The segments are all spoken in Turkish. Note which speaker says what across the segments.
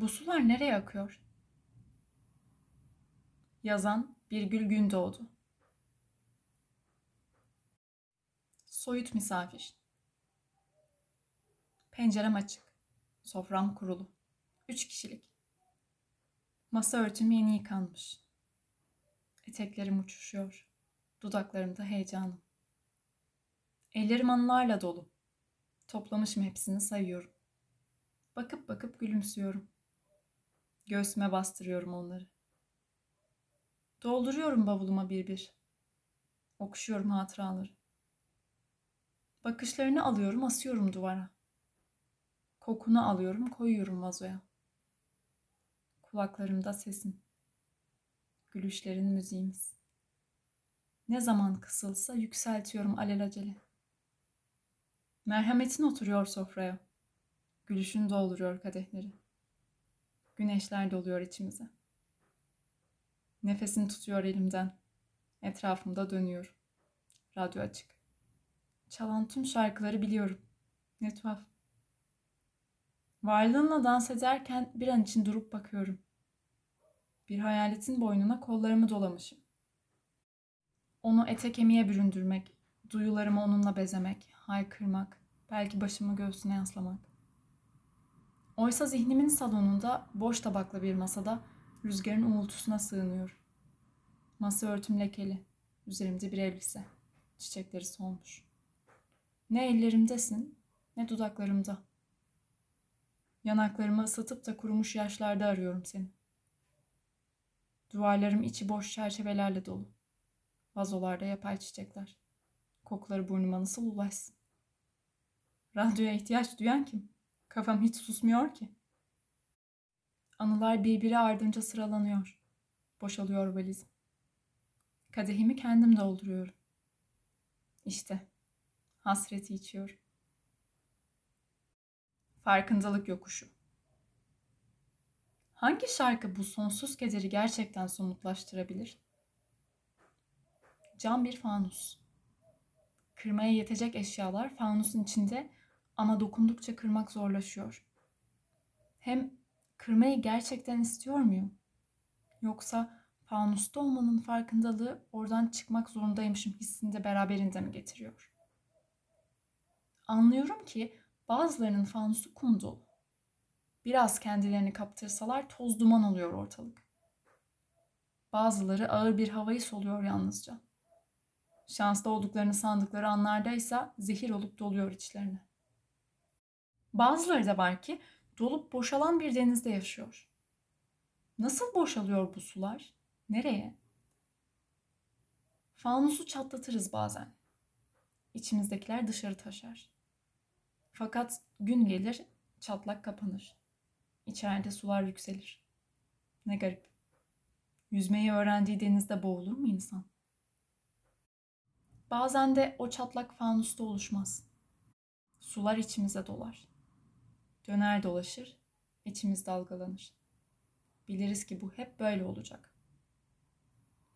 Speaker 1: Bu sular nereye akıyor? Yazan Birgül Gündoğdu Soyut misafir Pencerem açık. Sofram kurulu. Üç kişilik. Masa örtüm yeni yıkanmış. Eteklerim uçuşuyor. Dudaklarımda heyecanım. Ellerim anılarla dolu. Toplamışım hepsini sayıyorum. Bakıp bakıp gülümsüyorum. Göğsüme bastırıyorum onları. Dolduruyorum bavuluma bir bir. Okşuyorum hatıraları. Bakışlarını alıyorum, asıyorum duvara. Kokunu alıyorum, koyuyorum vazoya. Kulaklarımda sesin. Gülüşlerin müziğimiz. Ne zaman kısılsa yükseltiyorum alelacele. Merhametin oturuyor sofraya. Gülüşün dolduruyor kadehleri. Güneşler doluyor içimize. Nefesini tutuyor elimden. Etrafımda dönüyor. Radyo açık. Çalan tüm şarkıları biliyorum. Ne tuhaf. Varlığınla dans ederken bir an için durup bakıyorum. Bir hayaletin boynuna kollarımı dolamışım. Onu ete kemiğe büründürmek, duyularımı onunla bezemek, haykırmak, belki başımı göğsüne yaslamak. Oysa zihnimin salonunda boş tabaklı bir masada rüzgarın uğultusuna sığınıyor. Masa örtüm lekeli, üzerimde bir elbise, çiçekleri solmuş. Ne ellerimdesin, ne dudaklarımda. Yanaklarımı ısıtıp da kurumuş yaşlarda arıyorum seni. Duvarlarım içi boş çerçevelerle dolu. Vazolarda yapay çiçekler. Kokuları burnuma nasıl ulaşsın? Radyoya ihtiyaç duyan kim? Kafam hiç susmuyor ki. Anılar birbiri ardınca sıralanıyor. Boşalıyor valizim. Kadehimi kendim dolduruyorum. İşte hasreti içiyorum. Farkındalık yokuşu. Hangi şarkı bu sonsuz kederi gerçekten somutlaştırabilir? Cam bir fanus. Kırmaya yetecek eşyalar fanusun içinde ama dokundukça kırmak zorlaşıyor. Hem kırmayı gerçekten istiyor muyum? Yoksa fanusta olmanın farkındalığı oradan çıkmak zorundaymışım hissini de beraberinde mi getiriyor? Anlıyorum ki bazılarının fanusu kum. Biraz kendilerini kaptırsalar toz duman oluyor ortalık. Bazıları ağır bir havayı soluyor yalnızca. Şanslı olduklarını sandıkları anlardaysa zehir olup doluyor içlerine. Bazıları da var ki dolup boşalan bir denizde yaşıyor. Nasıl boşalıyor bu sular? Nereye? Fanusu çatlatırız bazen. İçimizdekiler dışarı taşar. Fakat gün gelir çatlak kapanır. İçeride sular yükselir. Ne garip. Yüzmeyi öğrendiği denizde boğulur mu insan? Bazen de o çatlak fanusta oluşmaz. Sular içimize dolar. Döner dolaşır, içimiz dalgalanır. Biliriz ki bu hep böyle olacak.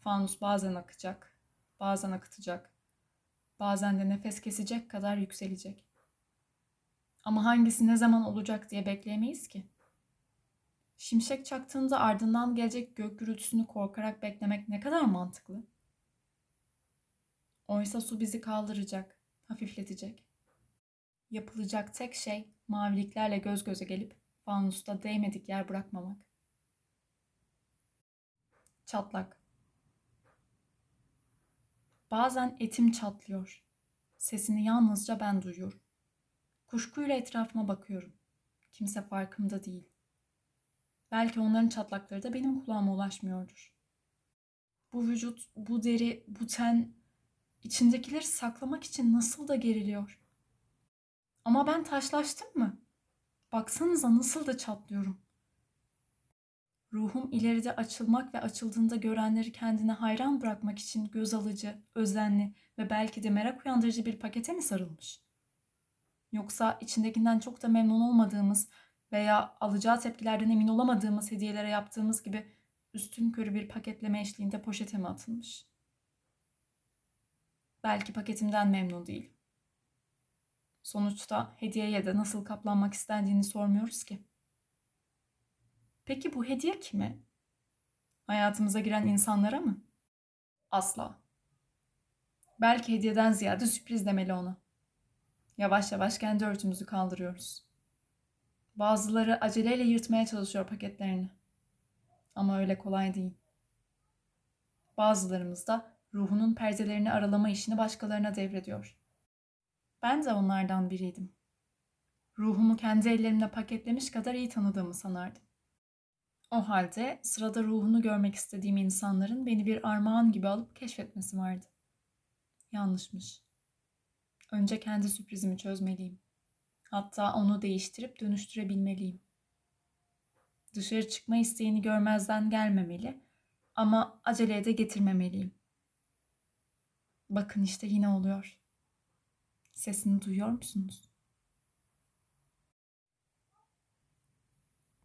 Speaker 1: Fanus bazen akacak, bazen akıtacak, bazen de nefes kesecek kadar yükselecek. Ama hangisi ne zaman olacak diye bekleyemeyiz ki. Şimşek çaktığında ardından gelecek gök gürültüsünü korkarak beklemek ne kadar mantıklı. Oysa su bizi kaldıracak, hafifletecek. Yapılacak tek şey maviliklerle göz göze gelip fanusta değmedik yer bırakmamak. Çatlak. Bazen etim çatlıyor. Sesini yalnızca ben duyuyorum. Kuşkuyla etrafıma bakıyorum. Kimse farkımda değil. Belki onların çatlakları da benim kulağıma ulaşmıyordur. Bu vücut, bu deri, bu ten içindekileri saklamak için nasıl da geriliyor. Ama ben taşlaştım mı? Baksanıza nasıl da çatlıyorum. Ruhum ileride açılmak ve açıldığında görenleri kendine hayran bırakmak için göz alıcı, özenli ve belki de merak uyandırıcı bir pakete mi sarılmış? Yoksa içindekinden çok da memnun olmadığımız veya alacağı tepkilerden emin olamadığımız hediyelere yaptığımız gibi üstün körü bir paketleme eşliğinde poşete mi atılmış? Belki paketimden memnun değil. Sonuçta hediyeye de nasıl kaplanmak istendiğini sormuyoruz ki. Peki bu hediye kime? Hayatımıza giren insanlara mı? Asla. Belki hediyeden ziyade sürpriz demeli ona. Yavaş yavaş kendi örtümüzü kaldırıyoruz. Bazıları aceleyle yırtmaya çalışıyor paketlerini. Ama öyle kolay değil. Bazılarımız da ruhunun perdelerini aralama işini başkalarına devrediyor. Ben de onlardan biriydim. Ruhumu kendi ellerimle paketlemiş kadar iyi tanıdığımı sanardım. O halde sırada ruhunu görmek istediğim insanların beni bir armağan gibi alıp keşfetmesi vardı. Yanlışmış. Önce kendi sürprizimi çözmeliyim. Hatta onu değiştirip dönüştürebilmeliyim. Dışarı çıkma isteğini görmezden gelmemeli ama aceleye de getirmemeliyim. Bakın işte yine oluyor. Sesini duyuyor musunuz?